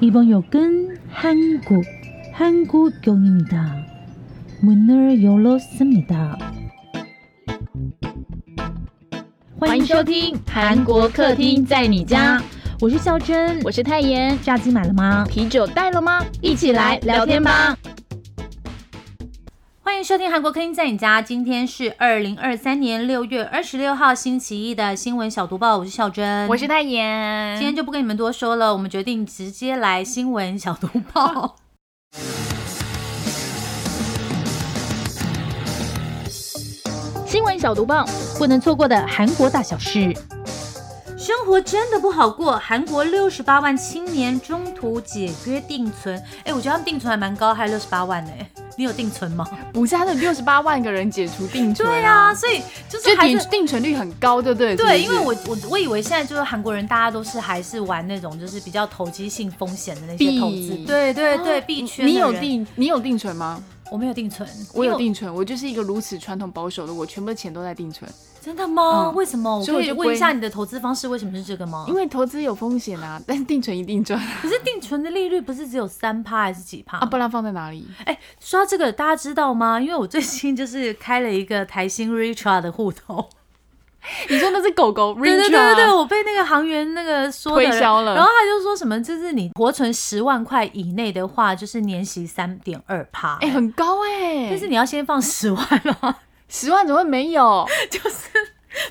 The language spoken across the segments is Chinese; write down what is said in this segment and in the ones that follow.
이번 역은 한국, 한국역입니다. 문을 열었습니다. 欢迎收听韩国客厅在你家，我是孝珍，我是泰妍。炸鸡买了吗？啤酒带了吗？一起来聊天吧。 欢迎收听韩国客厅在你家。今天是二零二三年六月二十六号星期一的新闻小读报，我是孝珍，我是泰妍。今天就不跟你们多说了，我们决定直接来新闻小读报。新闻小读报，不能错过的韩国大小事。生活真的不好过，韩国六十八万青年中途解约定存。哎，我觉得他们定存还蛮高，还有六十八万呢。你有定存吗？不是，他的六十八万个人解除定存。对啊，所以就是定定存率很高，对不对？对，因为我我我以为现在就是韩国人，大家都是还是玩那种就是比较投机性风险的那些投资。对对对，币圈。你有定你有定存吗？我没有定存，我有定存，我就是一个如此传统保守的，我全部的钱都在定存。真的吗？为什么？我可以问一下你的投资方式为什么是这个吗？因为投资有风险啊，但是定存一定赚。可是定存的利率不是只有三趴还是几趴啊？不然放在哪里？哎，说到这个，大家知道吗？因为我最近就是开了一个台新 Richard 的户头。你说那是狗狗？对对对对，我被那个行员那个说推销了，然后他就说什么，就是你活存十万块以内的话，就是年息三点二趴，哎，很高哎。但是你要先放十万哦，十万怎么会没有？就是。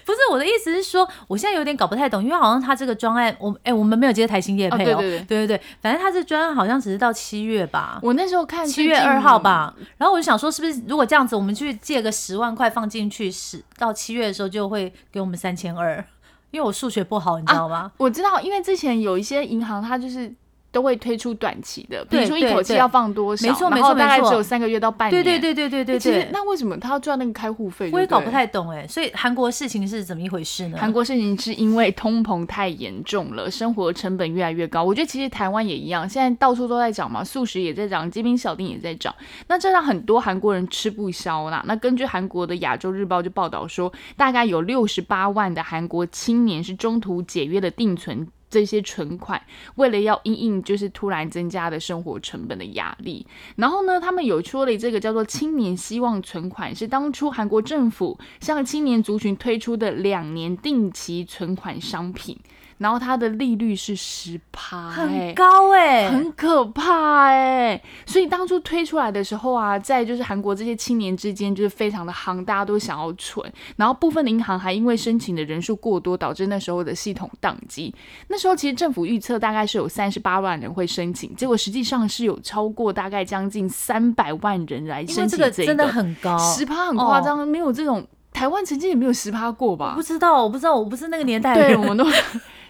不是我的意思是说，我现在有点搞不太懂，因为好像他这个专案，我哎，我们没有接台新业配哦，对对对对对反正他这专案好像只是到七月吧，我那时候看七月二号吧，然后我就想说，是不是如果这样子，我们去借个十万块放进去，十到七月的时候就会给我们三千二，因为我数学不好，你知道吗？我知道，因为之前有一些银行，它就是。都会推出短期的，比如说一口气要放多少，没错没错，大概只有三个月到半年。对对对对对对。那为什么他要赚那个开户费？我也搞不太懂哎。所以韩国事情是怎么一回事呢？韩国事情是因为通膨太严重了，生活成本越来越高。我觉得其实台湾也一样，现在到处都在涨嘛，素食也在涨，煎饼小店也在涨。那这让很多韩国人吃不消啦。那根据韩国的亚洲日报就报道说，大概有六十八万的韩国青年是中途解约的定存。这些存款为了要应应就是突然增加的生活成本的压力，然后呢，他们有出了这个叫做青年希望存款，是当初韩国政府向青年族群推出的两年定期存款商品。然后它的利率是十趴，很高哎，很可怕哎。所以当初推出来的时候啊，在就是韩国这些青年之间就是非常的夯，大家都想要存。然后部分的银行还因为申请的人数过多，导致那时候的系统宕机。那时候其实政府预测大概是有三十八万人会申请，结果实际上是有超过大概将近三百万人来申请。这个真的很高，十趴很夸张，没有这种台湾曾经也没有十趴过吧？不知道，我不知道，我不是那个年代的人，我们都。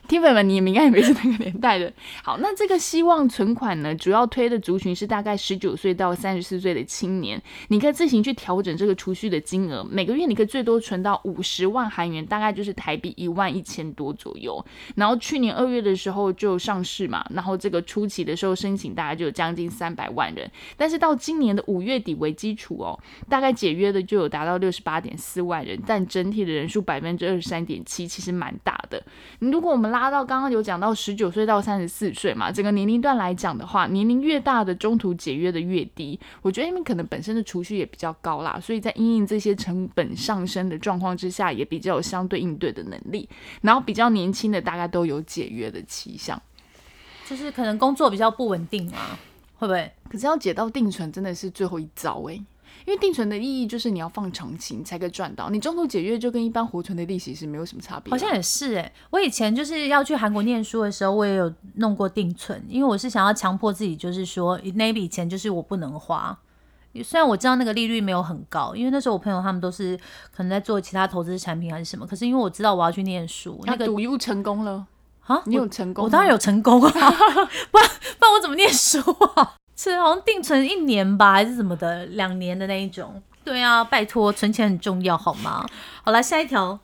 听粉们，你们应该也没是那个年代的。好，那这个希望存款呢，主要推的族群是大概十九岁到三十四岁的青年。你可以自行去调整这个储蓄的金额，每个月你可以最多存到五十万韩元，大概就是台币一万一千多左右。然后去年二月的时候就上市嘛，然后这个初期的时候申请大概就有将近三百万人，但是到今年的五月底为基础哦，大概解约的就有达到六十八点四万人，但整体的人数百分之二十三点七，其实蛮大的。如果我们拉到刚刚有讲到十九岁到三十四岁嘛，整个年龄段来讲的话，年龄越大的中途解约的越低。我觉得因为可能本身的储蓄也比较高啦，所以在因应这些成本上升的状况之下，也比较有相对应对的能力。然后比较年轻的大概都有解约的迹象，就是可能工作比较不稳定嘛，会不会？可是要解到定存真的是最后一招哎。因为定存的意义就是你要放长期才可以赚到，你中途解约就跟一般活存的利息是没有什么差别。好像也是哎，我以前就是要去韩国念书的时候，我也有弄过定存，因为我是想要强迫自己，就是说那笔钱就是我不能花。虽然我知道那个利率没有很高，因为那时候我朋友他们都是可能在做其他投资产品还是什么，可是因为我知道我要去念书，那个赌又成功了啊！你有成功？我当然有成功啊，不然不然我怎么念书啊？是好像定存一年吧，还是什么的，两年的那一种。对啊，拜托，存钱很重要，好吗？好了，下一条。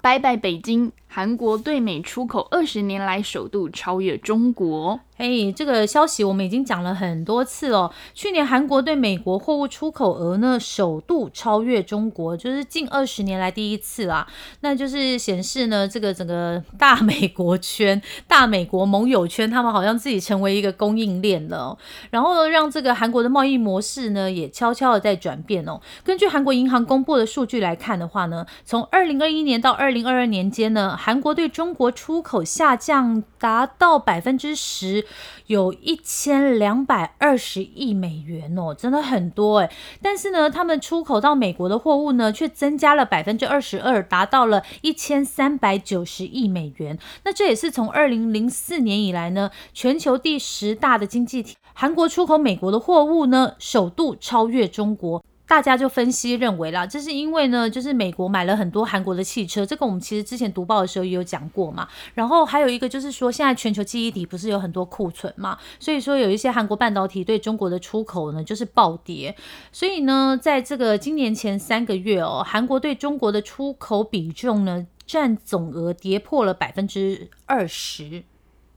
拜拜北京，韩国对美出口二十年来首度超越中国。哎，这个消息我们已经讲了很多次了。去年韩国对美国货物出口额呢，首度超越中国，就是近二十年来第一次啦。那就是显示呢，这个整个大美国圈、大美国盟友圈，他们好像自己成为一个供应链了。然后，让这个韩国的贸易模式呢，也悄悄的在转变哦。根据韩国银行公布的数据来看的话呢，从二零二一年到二零二二年间呢，韩国对中国出口下降达到百分之十。有一千两百二十亿美元哦，真的很多哎。但是呢，他们出口到美国的货物呢，却增加了百分之二十二，达到了一千三百九十亿美元。那这也是从二零零四年以来呢，全球第十大的经济体韩国出口美国的货物呢，首度超越中国。大家就分析认为啦，这是因为呢，就是美国买了很多韩国的汽车，这个我们其实之前读报的时候也有讲过嘛。然后还有一个就是说，现在全球记忆体不是有很多库存嘛，所以说有一些韩国半导体对中国的出口呢就是暴跌。所以呢，在这个今年前三个月哦，韩国对中国的出口比重呢占总额跌破了百分之二十，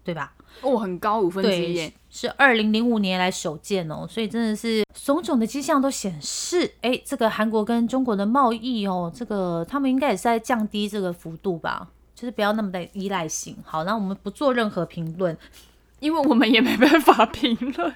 对吧？哦，很高五分之一，是二零零五年来首见哦，所以真的是种种的迹象都显示，哎，这个韩国跟中国的贸易哦，这个他们应该也是在降低这个幅度吧，就是不要那么的依赖性。好，那我们不做任何评论，因为我们也没办法评论。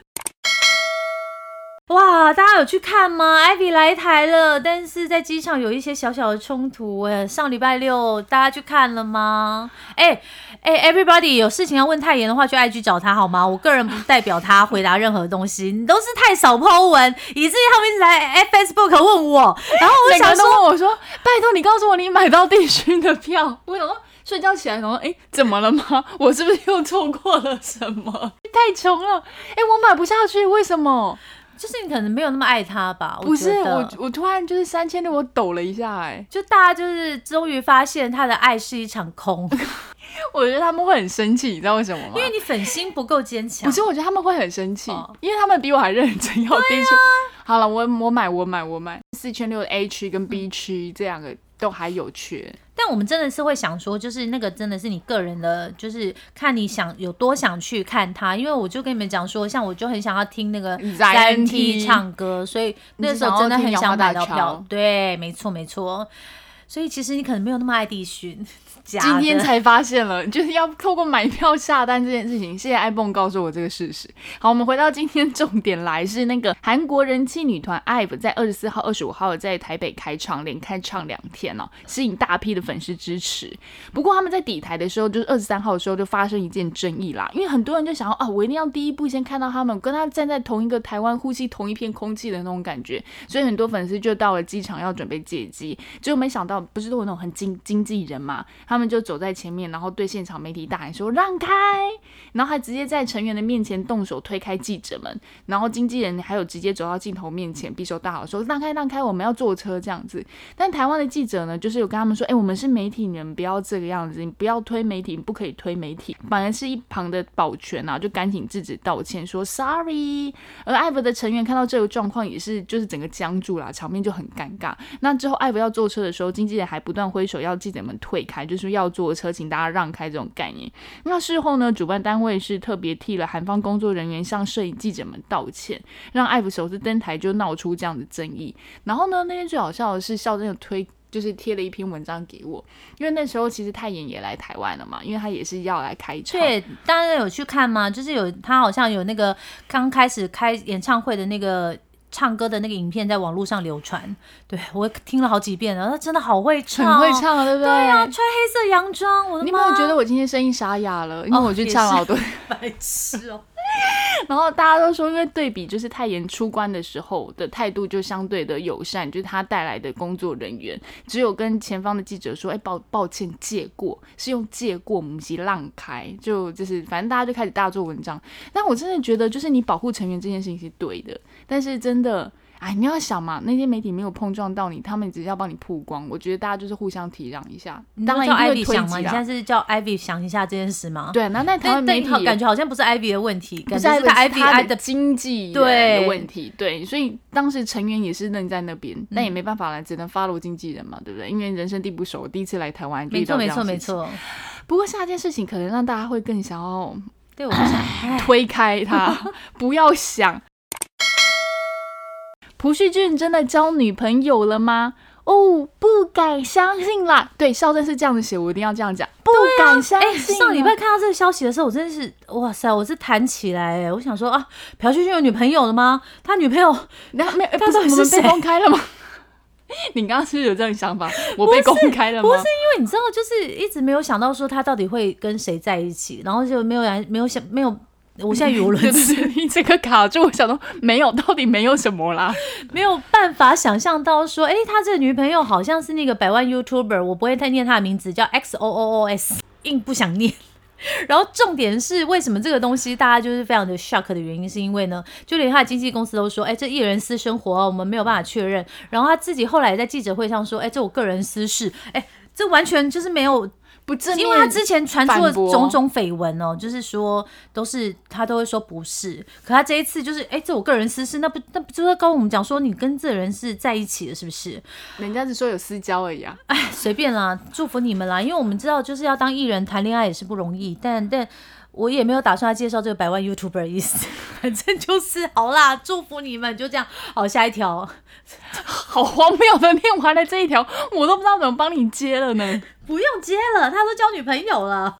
哇，大家有去看吗？艾比来台了，但是在机场有一些小小的冲突。哎，上礼拜六大家去看了吗？哎哎，everybody 有事情要问泰妍的话，去 IG 找他好吗？我个人不代表他回答任何东西。你都是太少 po 文，以至于他们一直来 Facebook 问我。然后我想说，问我说，拜托你告诉我你买到地区的票。我想说，睡觉起来然后，哎，怎么了吗？我是不是又错过了什么？太穷了，哎，我买不下去，为什么？就是你可能没有那么爱他吧？不是我，我突然就是三千六，我抖了一下，哎，就大家就是终于发现他的爱是一场空。我觉得他们会很生气，你知道为什么吗？因为你粉心不够坚强。不是，我觉得他们会很生气，因为他们比我还认真要低出。好了，我我买我买我买四千六的 A 区跟 B 区这两个都还有缺。但我们真的是会想说，就是那个真的是你个人的，就是看你想有多想去看他。因为我就跟你们讲说，像我就很想要听那个 ZNT 唱歌，所以那时候真的很想买到票。对，没错没错。所以其实你可能没有那么爱地勋。今天才发现了，就是要透过买票下单这件事情。谢谢 iPhone 告诉我这个事实。好，我们回到今天重点来，是那个韩国人气女团 IVE 在二十四号、二十五号在台北开唱，连开唱两天哦，吸引大批的粉丝支持。不过他们在底台的时候，就是二十三号的时候就发生一件争议啦，因为很多人就想要啊，我一定要第一步先看到他们，跟他站在同一个台湾，呼吸同一片空气的那种感觉。所以很多粉丝就到了机场要准备借机，结果没想到不是都有那种很经经纪人嘛，他们就走在前面，然后对现场媒体大喊说让开，然后还直接在成员的面前动手推开记者们，然后经纪人还有直接走到镜头面前，匕首大喊说让开让开，我们要坐车这样子。但台湾的记者呢，就是有跟他们说，哎，我们是媒体人，不要这个样子，你不要推媒体，不可以推媒体。反而是一旁的保全啊，就赶紧制止道歉，说 sorry。而艾弗的成员看到这个状况，也是就是整个僵住了，场面就很尴尬。那之后艾弗要坐车的时候，经纪人还不断挥手要记者们退开，就是要坐车，请大家让开这种概念。那事后呢，主办单位是特别替了韩方工作人员向摄影记者们道歉，让艾弗首次登台就闹出这样的争议。然后呢，那天最好笑的是，校正有推就是贴了一篇文章给我，因为那时候其实泰妍也来台湾了嘛，因为他也是要来开场。对，大家有去看吗？就是有他好像有那个刚开始开演唱会的那个。唱歌的那个影片在网络上流传，对我听了好几遍了，他真的好会唱，很会唱，对不对？对呀，穿黑色洋装，我的你有没有觉得我今天声音沙哑了？因为我去唱了好多白痴哦。然后大家都说，因为对比就是泰妍出关的时候的态度就相对的友善，就是他带来的工作人员只有跟前方的记者说：“哎，抱抱歉，借过是用借过母鸡让开。”就就是反正大家就开始大做文章。但我真的觉得，就是你保护成员这件事情是对的，但是真的哎，你要想嘛，那些媒体没有碰撞到你，他们只是要帮你曝光。我觉得大家就是互相体谅一下。当然叫一定 Ivy 想吗？你。现在是叫 Ivy 想一下这件事吗？对，那那台但湾媒体感觉好像不是 Ivy 的问题，是感觉是他 Ivy 他爱的的经济对人的问题，对，所以当时成员也是愣在那边，那也没办法了，只能 follow 经纪人嘛，对不对？因为人生地不熟，第一次来台湾，遇到没错没错。没错。不过下一件事情可能让大家会更想要对，我就想，哎，推开他，不要想。朴叙俊真的交女朋友了吗？哦，不敢相信啦！对，肖正是这样子写，我一定要这样讲，不敢相哎，信啊、上礼拜看到这个消息的时候，我真的是哇塞，我是弹起来哎，我想说啊，朴叙俊有女朋友了吗？他女朋友然后没他不是我们被到底是谁公开了吗？你刚刚是不是有这种想法？我被公开了吗？不是因为你知道，就是一直没有想到说他到底会跟谁在一起，然后就没有人没有想没有，我现在语无伦 对次，你这个卡住，我想说没有，到底没有什么啦？没有办法想象到说，哎、他这个女朋友好像是那个百万 YouTuber，我不会太念他的名字，叫 X O O O S，硬不想念。然后重点是为什么这个东西大家就是非常的 shock 的原因，是因为呢，就连他的经纪公司都说，哎，这艺人私生活啊我们没有办法确认。然后他自己后来在记者会上说，哎，这我个人私事，哎，这完全就是没有不正面，因为他之前传出了种种绯闻哦，就是说都是他都会说不是，可他这一次就是，哎，这我个人私事，那不那不就是跟我们讲说你跟这人是在一起的，是不是？人家是说有私交而已啊。哎，随便啦，祝福你们啦，因为我们知道就是要当艺人谈恋爱也是不容易，但但。我也没有打算要介绍这个百万 YouTuber 的意思，反正就是好啦，祝福你们，就这样。好，下一条，好荒谬的，念完了这一条，我都不知道怎么帮你接了呢。不用接了，他都交女朋友了。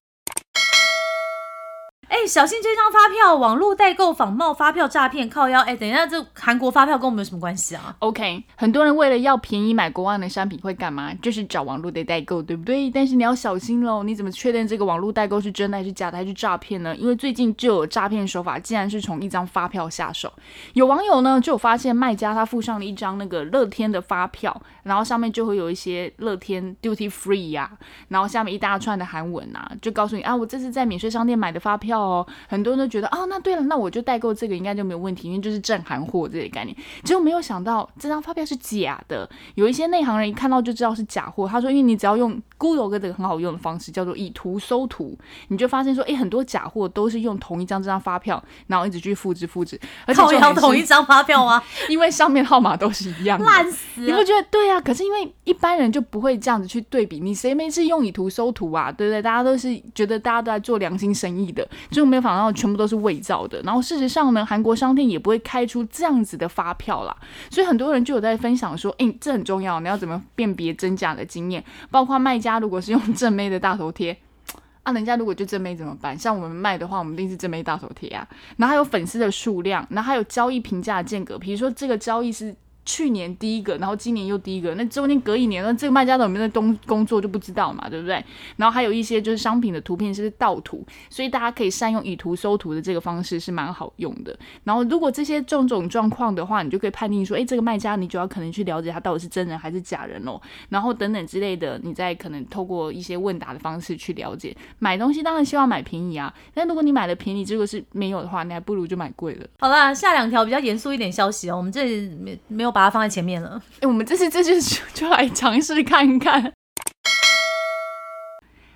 哎、小心这张发票，网络代购仿冒发票诈骗靠腰。哎、等一下，这韩国发票跟我们有什么关系啊？OK，很多人为了要便宜买国外的商品会干嘛？就是找网络的代购，对不对？但是你要小心喽，你怎么确认这个网络代购是真的还是假的还是诈骗呢？因为最近就有诈骗手法，竟然是从一张发票下手。有网友呢就有发现卖家他附上了一张那个乐天的发票，然后上面就会有一些乐天 duty free 呀、然后下面一大串的韩文啊，就告诉你啊，我这是在免税商店买的发票哦。很多人都觉得哦，那对了，那我就代购这个应该就没有问题，因为就是正韩货这个概念。结果没有想到这张发票是假的，有一些内行人一看到就知道是假货。他说，因为你只要用 Google 这个很好用的方式，叫做以图搜图，你就发现说，诶，很多假货都是用同一张这张发票，然后一直去复制复制，而且靠腰重点是同一张发票吗？因为上面号码都是一样的，烂死！你不觉得对啊？可是因为一般人就不会这样子去对比，你谁没事用以图搜图啊？对不对？大家都是觉得大家都在做良心生意的，就没有想到全部都是伪造的。然后事实上呢，韩国商店也不会开出这样子的发票啦。所以很多人就有在分享说，诶，这很重要，你要怎么辨别真假的经验，包括卖家如果是用正妹的大头贴。啊，人家如果就正妹怎么办？像我们卖的话，我们一定是正妹大头贴啊。然后还有粉丝的数量，然后还有交易评价间隔，比如说这个交易是去年第一个，然后今年又第一个，那中间隔一年，那这个卖家都有没有在工工作就不知道嘛，对不对？然后还有一些就是商品的图片是盗图，所以大家可以善用以图搜图的这个方式是蛮好用的。然后如果这些种种状况的话，你就可以判定说，诶，这个卖家你就要可能去了解他到底是真人还是假人哦，然后等等之类的，你再可能透过一些问答的方式去了解。买东西当然希望买便宜啊，但如果你买的便宜，结果是没有的话，你还不如就买贵了。好啦，下两条比较严肃一点消息哦，我们这里没没有把 它放在前面了。哎、我们这次这次就就来尝试看看。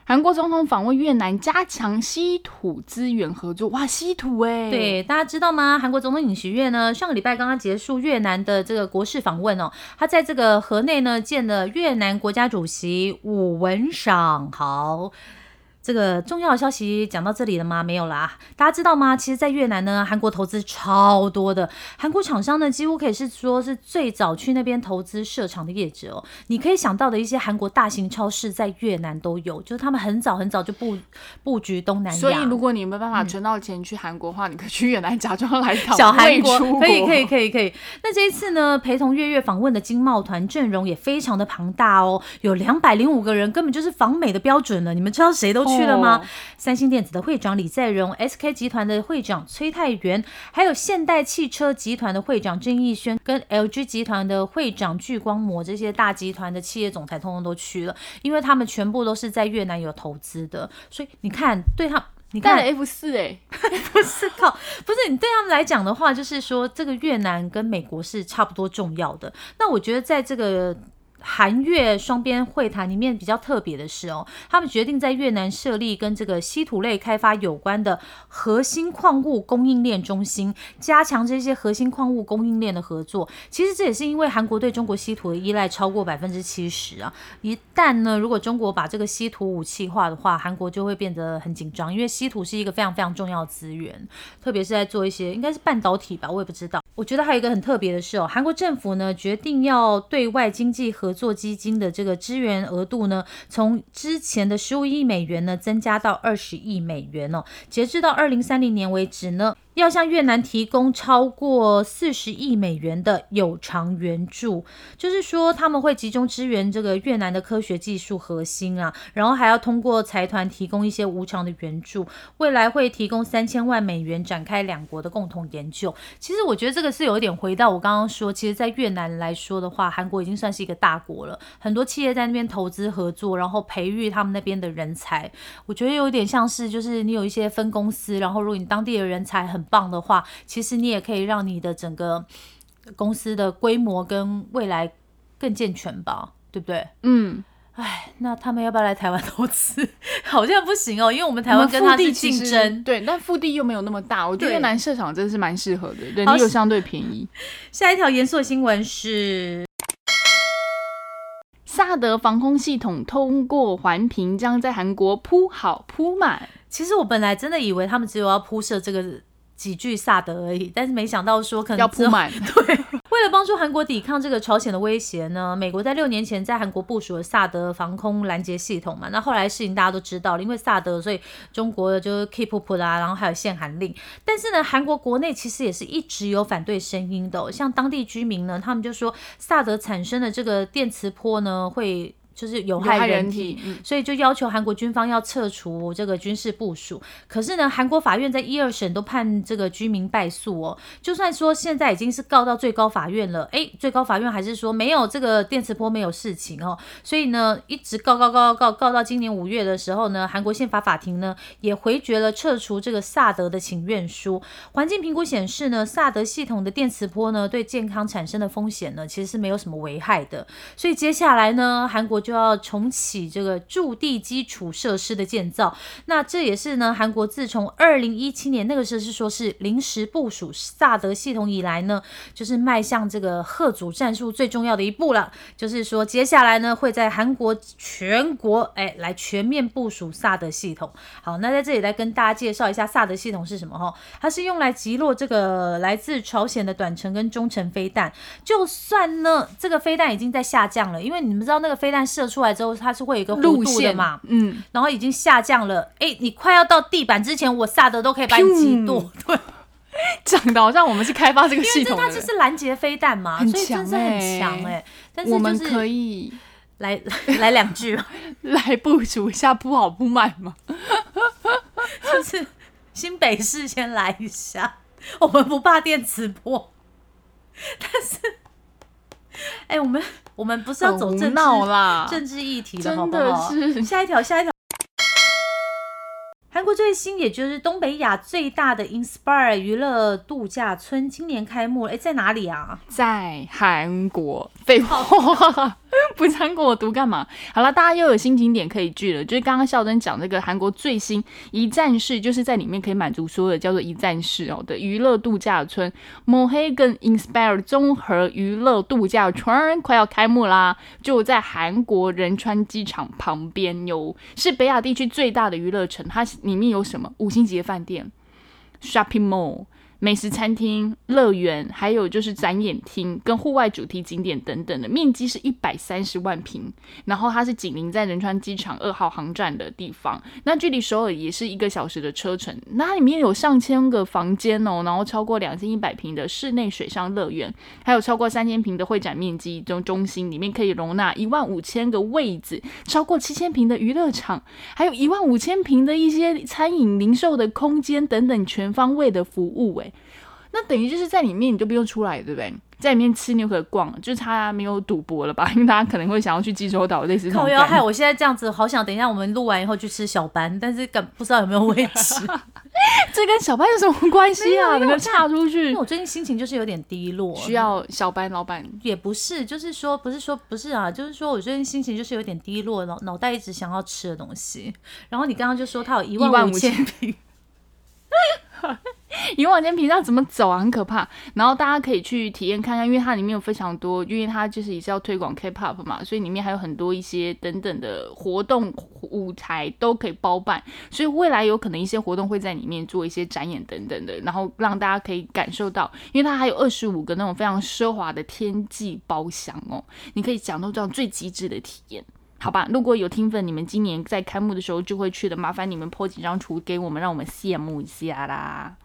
韩国总统访问越南，加强稀土资源合作。哇，稀土哎、，对，大家知道吗？韩国总统尹锡悦呢，上个礼拜刚刚结束越南的这个国事访问哦，他在这个河内呢见了越南国家主席武文赏。好。这个重要的消息讲到这里了吗？没有啦。大家知道吗？其实，在越南呢，韩国投资超多的，韩国厂商呢，几乎可以是说是最早去那边投资设厂的业者哦。你可以想到的一些韩国大型超市在越南都有，就是他们很早很早就布布局东南亚。所以如果你没办法存到钱去韩国的话，你可以去越南假装来讨小韩未国可以可以可以可以。那这一次呢，陪同月月访问的经贸团阵容也非常的庞大哦，有两百零五个人，根本就是访美的标准了。你们知道谁都去了吗？哦三星电子的会长李在镕，SK 集团的会长崔泰元，还有现代汽车集团的会长郑义轩，跟 LG 集团的会长具光模这些大集团的企业总裁，通通都去了，因为他们全部都是在越南有投资的，所以你看对他。你带了看，F 四哎，不是靠，不是你对他们来讲的话，就是说这个越南跟美国是差不多重要的。那我觉得在这个。韩越双边会谈里面比较特别的是哦，他们决定在越南设立跟这个稀土类开发有关的核心矿物供应链中心，加强这些核心矿物供应链的合作。其实这也是因为韩国对中国稀土的依赖超过百分之七十啊，一旦呢，如果中国把这个稀土武器化的话，韩国就会变得很紧张，因为稀土是一个非常非常重要的资源，特别是在做一些应该是半导体吧，我也不知道。我觉得还有一个很特别的是哦，韩国政府呢决定要对外经济合做基金的这个支援额度呢，从之前的十五亿美元呢增加到二十亿美元哦。截至到二零三零年为止呢，要向越南提供超过四十亿美元的有偿援助，就是说他们会集中支援这个越南的科学技术核心啊，然后还要通过财团提供一些无偿的援助，未来会提供三千万美元展开两国的共同研究。其实我觉得这个是有一点回到我刚刚说，其实，在越南来说的话，韩国已经算是一个大国了，很多企业在那边投资合作，然后培育他们那边的人才。我觉得有点像是，就是你有一些分公司，然后如果你当地的人才很棒的话，其实你也可以让你的整个公司的规模跟未来更健全吧，对不对？嗯，哎，那他们要不要来台湾投资？好像不行哦，因为我们台湾跟他是竞争。对，但腹地又没有那么大，我觉得越南市场真的是蛮适合的，人好力又相对便宜。下一条严肃的新闻是，萨德防空系统通过环评，将在韩国铺好铺满。其实我本来真的以为他们只有要铺设这个几句萨德而已，但是没想到说可能要铺满，对为了帮助韩国抵抗这个朝鲜的威胁呢，美国在六年前在韩国部署了萨德防空拦截系统嘛。那后来事情大家都知道了，因为萨德，所以中国就是 keep up 啦，然后还有限韩令。但是呢，韩国国内其实也是一直有反对声音的哦、像当地居民呢，他们就说萨德产生的这个电磁波呢会。就是有害人人体，所以就要求韩国军方要撤除这个军事部署。可是呢，韩国法院在一二审都判这个居民败诉哦。就算说现在已经是告到最高法院了，诶，最高法院还是说没有这个电磁波没有事情哦。所以呢，一直告告告告告到今年五月的时候呢，韩国宪法法庭呢也回绝了撤除这个萨德的请愿书。环境评估显示呢，萨德系统的电磁波呢对健康产生的风险呢其实是没有什么危害的。所以接下来呢，韩国就要重启这个驻地基础设施的建造。那这也是呢，韩国自从二零一七年那个时候是说是临时部署萨德系统以来呢，就是迈向这个贺祖战术最重要的一步了。就是说，接下来呢会在韩国全国哎来全面部署萨德系统。好，那在这里来跟大家介绍一下萨德系统是什么哈？它是用来击落这个来自朝鲜的短程跟中程飞弹。就算呢这个飞弹已经在下降了，因为你们知道那个飞弹射出来之后，它是会有一个弧度的嘛，嗯，然后已经下降了。哎，你快要到地板之前，我萨德都可以把你击落。对，讲的好像我们是开发这个系统因为，这它就是拦截飞弹嘛，很所以真的是很强哎、但是我们就是可以来来 来两句嘛，来部署一下铺好铺满嘛？就是新北市先来一下，我们不怕电磁波，但是，哎、我们我们不是要走政治啦，政治议题了，真好不好？的是下一条，下一条。韩国最新，也就是东北亚最大的 Inspire 娱乐度假村，今年开幕了。哎，在哪里啊？在韩国。废话，不是韩国我读干嘛？好了，大家又有新景点可以去了。就是刚刚孝珍讲这个韩国最新一站式，就是在里面可以满足所有的叫做一站式哦的娱乐度假村 Mohegan Inspire 综合娱乐度假村快要开幕啦，就在韩国仁川机场旁边有，是北亚地区最大的娱乐城。它里面有什么五星级的饭店、shopping mall。美食餐厅、乐园，还有就是展演厅跟户外主题景点等等的，面积是一百三十万平。然后它是紧邻在仁川机场二号航站的地方，那距离首尔也是一个小时的车程。那里面有上千个房间哦，然后超过两千一百平的室内水上乐园，还有超过三千平的会展面积中中心，里面可以容纳一万五千个位子，超过七千平的娱乐场，还有一万五千平的一些餐饮零售的空间等等全方位的服务。诶，那等于就是在里面你就不用出来，对不对？在里面吃，你就可以逛，就是他没有赌博了吧？因为大家可能会想要去济州岛，类似这种害。我现在这样子，好想等一下我们录完以后去吃小班，但是感不知道有没有位置。这跟小班有什么关系啊？能够岔出去因为，我最近心情就是有点低落，需要小班老板。也不是，就是说不是说不是啊，就是说我最近心情就是有点低落，脑脑袋一直想要吃的东西。然后你刚刚就说他有一万15,000五千平，一万间频道怎么走啊？很可怕。然后大家可以去体验看看，因为它里面有非常多，因为它就是也是要推广 K-pop 嘛，所以里面还有很多一些等等的活动舞台都可以包办。所以未来有可能一些活动会在里面做一些展演等等的，然后让大家可以感受到，因为它还有二十五个那种非常奢华的天际包厢哦，你可以享受到最极致的体验。好吧，如果有听粉，你们今年在开幕的时候就会去的，麻烦你们 po 几张图给我们，让我们羡慕一下啦。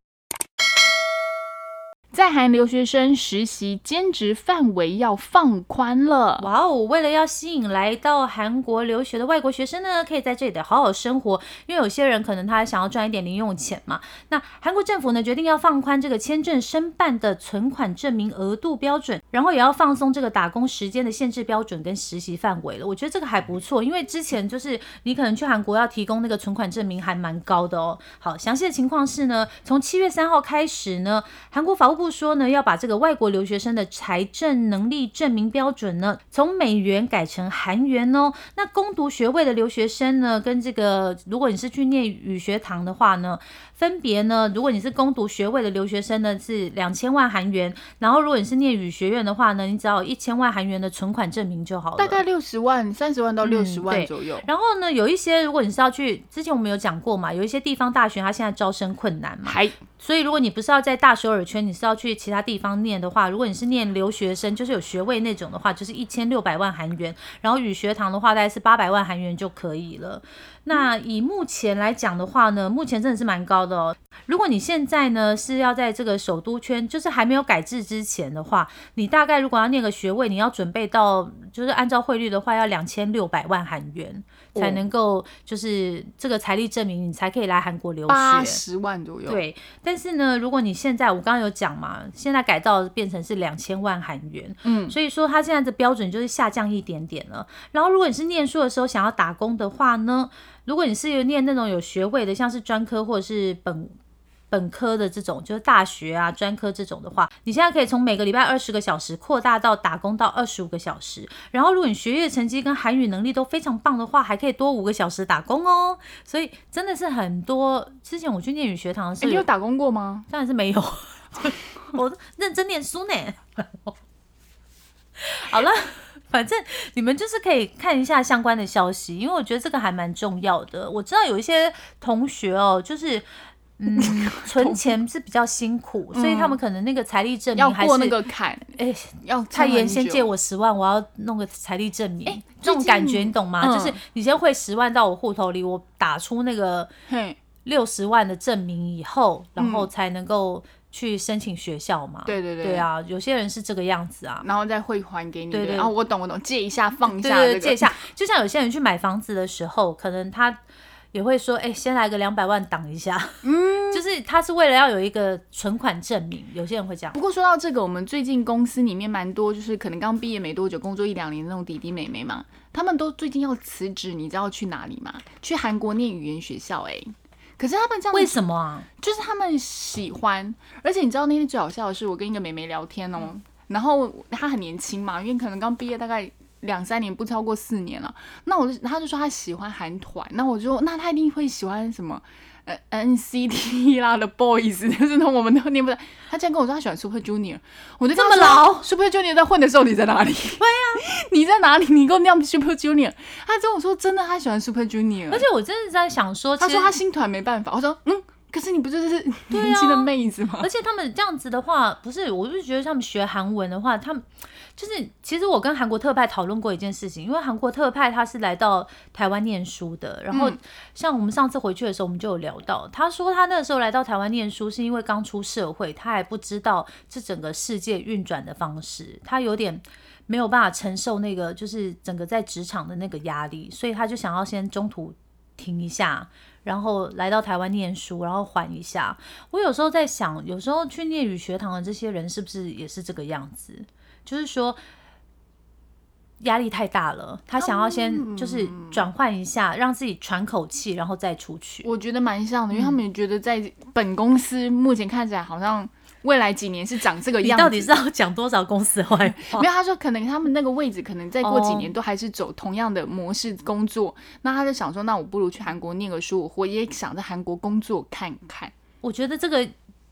在韩留学生实习兼职范围要放宽了。哇哦！为了要吸引来到韩国留学的外国学生呢，可以在这里的好好生活，因为有些人可能他想要赚一点零用钱嘛。那韩国政府呢决定要放宽这个签证申办的存款证明额度标准，然后也要放松这个打工时间的限制标准跟实习范围了。我觉得这个还不错，因为之前就是你可能去韩国要提供那个存款证明还蛮高的哦。好，详细的情况是呢，从七月三号开始呢，韩国法务部说呢，要把这个外国留学生的财政能力证明标准呢，从美元改成韩元哦。那攻读学位的留学生呢，跟这个如果你是去念语学堂的话呢，分别呢，如果你是攻读学位的留学生呢，是两千万韩元，然后如果你是念语学院的话呢，你只要一千万韩元的存款证明就好了。大概六十万、三十万到六十万左右。然后呢，有一些如果你是要去，之前我们有讲过嘛，有一些地方大学它现在招生困难嘛，还所以如果你不是要在大首尔圈，你是要去其他地方念的话，如果你是念留学生，就是有学位那种的话，就是一千六百万韩元，然后语学堂的话大概是八百万韩元就可以了。那以目前来讲的话呢，目前真的是蛮高的哦。如果你现在呢是要在这个首都圈，就是还没有改制之前的话，你大概如果要念个学位，你要准备到就是按照汇率的话，要两千六百万韩元才哦能够，就是这个财力证明你才可以来韩国留学八学。十万左右。，对，但是呢，如果你现在我刚刚有讲嘛，现在改造变成是两千万韩元，嗯，所以说他现在的标准就是下降一点点了。然后如果你是念书的时候想要打工的话呢，如果你是念那种有学位的，像是专科或者是本。本科的这种就是大学啊、专科这种的话，你现在可以从每个礼拜二十个小时扩大到打工到二十五个小时。然后，如果你学业成绩跟韩语能力都非常棒的话，还可以多五个小时打工哦。所以真的是很多。之前我去念语学堂是，诶你有打工过吗？当然是没有，我认真念书呢。好了，反正你们就是可以看一下相关的消息，因为我觉得这个还蛮重要的。我知道有一些同学哦，就是。嗯，存钱是比较辛苦，所以他们可能那个财力证明还是过那个坎，哎、要蔡妍撑很久先借我十万，我要弄个财力证明，哎这种感觉你懂吗？嗯就是你先汇十万到我户头里，我打出那个嘿，六十万的证明以后，然后才能够去申请学校嘛。嗯对对对对啊，有些人是这个样子啊。然后再汇还给你。对对然后我懂我懂，借一下放一对对对，下这个，借一下，就像有些人去买房子的时候，可能他也会说，哎、先来个两百万挡一下，嗯，就是他是为了要有一个存款证明，有些人会这样不。过说到这个，我们最近公司里面蛮多，就是可能刚毕业没多久，工作一两年那种弟弟妹妹嘛，他们都最近要辞职，你知道去哪里吗？去韩国念语言学校、欸，可是他们这样为什么啊？就是他们喜欢，而且你知道那天最好笑的是，我跟一个妹妹聊天哦，然后她很年轻嘛，因为可能刚毕业大概两三年，不超过四年了。那我就他就说他喜欢韩团，那我就那他一定会喜欢什么？呃，NCT 啦的 Boys，就是那我们都念不到。他竟然跟我说他喜欢 Super Junior，我就这么老，Super Junior 在混的时候你在哪里？对呀、你在哪里？你跟我念 Super Junior。他跟我说真的，他喜欢 Super Junior，而且我真的在想说，他说他新团没办法。我说嗯，可是你不就是年轻的妹子吗？而且他们这样子的话，不是，我就觉得他们学韩文的话，他们就是其实我跟韩国特派讨论过一件事情，因为韩国特派他是来到台湾念书的，然后嗯像我们上次回去的时候，我们就有聊到，他说他那个时候来到台湾念书，是因为刚出社会，他还不知道这整个世界运转的方式，他有点。没有办法承受那个就是整个在职场的那个压力，所以他就想要先中途停一下，然后来到台湾念书，然后缓一下。我有时候在想，有时候去念语学堂的这些人是不是也是这个样子？就是说。压力太大了，他想要先就是转换一下，让自己喘口气，然后再出去。我觉得蛮像的，因为他们也觉得在本公司目前看起来好像未来几年是长这个样子。到底是要讲多少公司坏话？没有，他说可能他们那个位置可能再过几年都还是走同样的模式工作。那他就想说，那我不如去韩国念个书，我也想在韩国工作看看。我觉得这个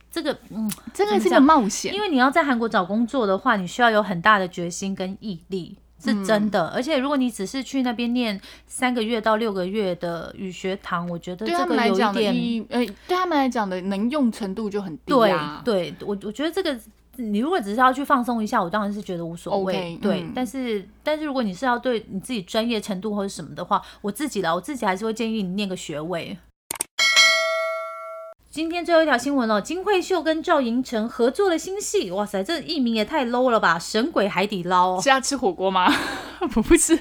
这个嗯，这个是个冒险，因为你要在韩国找工作的话，你需要有很大的决心跟毅力。是真的，而且如果你只是去那边念三个月到六个月的语学堂，我觉得这个有一点，呃，对他们来讲的能用程度就很低对，对我我觉得这个你如果只是要去放松一下，我当然是觉得无所谓。对，但是但是如果你是要对你自己专业程度或者什么的话，我自己啦我自己还是会建议你念个学位。今天最后一条新闻了，金惠秀跟赵寅成合作的新戏，哇塞，这艺名也太 low 了吧！神鬼海底捞是要吃火锅吗？不是，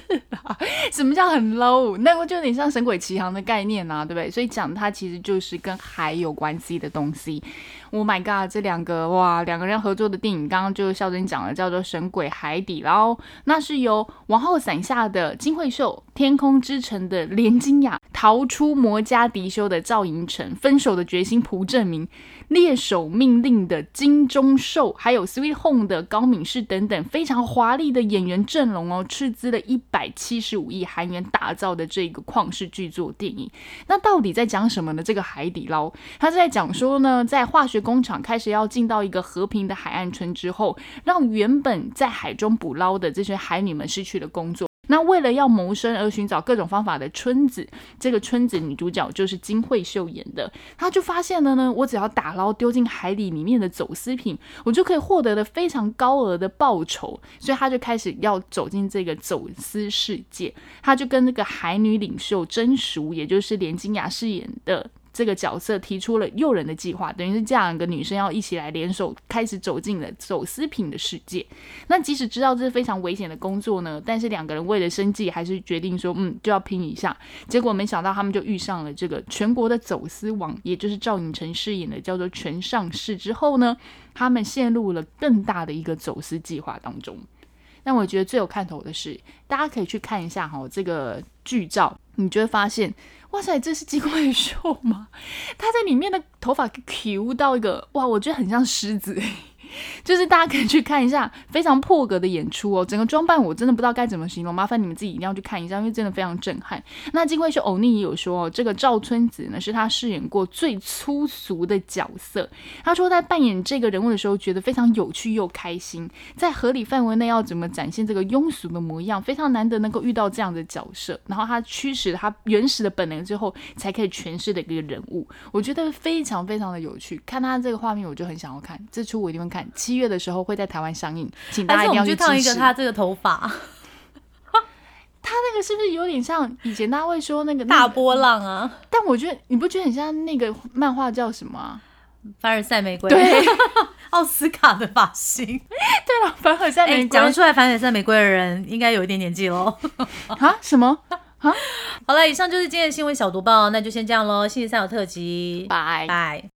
什么叫很 low？那个就有点像神鬼奇航的概念啊，对不对？所以讲它其实就是跟海有关系的东西。Oh my god，这两个哇，两个人合作的电影，刚刚就孝珍讲了，叫做《神鬼海底捞》，那是由王后伞下的金惠秀、天空之城的连金雅、逃出魔家迪修的赵寅成、分手的决心朴正明。猎手命令的金钟寿，还有 Sweet Home 的高敏世等等非常华丽的演员阵容哦，斥资了一百七十五亿韩元打造的这个旷世巨作电影。那到底在讲什么呢？这个海底捞，他是在讲说呢，在化学工厂开始要进到一个和平的海岸村之后，让原本在海中捕捞的这些海女们失去了工作。那为了要谋生而寻找各种方法的春子，这个春子女主角就是金惠秀演的，她就发现了呢，我只要打捞丢进海里里面的走私品，我就可以获得了非常高额的报酬，所以她就开始要走进这个走私世界，她就跟那个海女领袖真淑，也就是连金雅饰演的。这个角色提出了诱人的计划，等于是这样一个女生要一起来联手，开始走进了走私品的世界。那即使知道这是非常危险的工作呢，但是两个人为了生计，还是决定说，嗯，就要拼一下。结果没想到他们就遇上了这个全国的走私王，也就是赵寅成饰演的叫做全上市。之后呢，他们陷入了更大的一个走私计划当中。但我觉得最有看头的是，大家可以去看一下哈，这个剧照，你就会发现。哇塞，这是金惠秀吗？他在里面的头发 Q 到一个哇，我觉得很像狮子。就是大家可以去看一下非常破格的演出哦，整个装扮我真的不知道该怎么形容，麻烦你们自己一定要去看一下，因为真的非常震撼。那金惠秀欧尼也有说哦，这个赵春子呢是他饰演过最粗俗的角色。他说在扮演这个人物的时候，觉得非常有趣又开心，在合理范围内要怎么展现这个庸俗的模样，非常难得能够遇到这样的角色。然后他驱使他原始的本能之后，才可以诠释的一个人物，我觉得非常非常的有趣。看他这个画面，我就很想要看，这出我一定会看。七月的时候会在台湾上映，请大家一定要去烫一个他这个头发，他那个是不是有点像以前大家会说那个大波浪啊？但我觉得你不觉得很像那个漫画叫什么凡尔赛玫瑰？对，奥斯卡的发型。对了，凡尔赛玫瑰讲出来凡尔赛玫瑰的人应该有一点年纪喽。啊？什么？啊？好了，以上就是今天的新闻小读报，那就先这样喽。星期三有特辑，拜拜。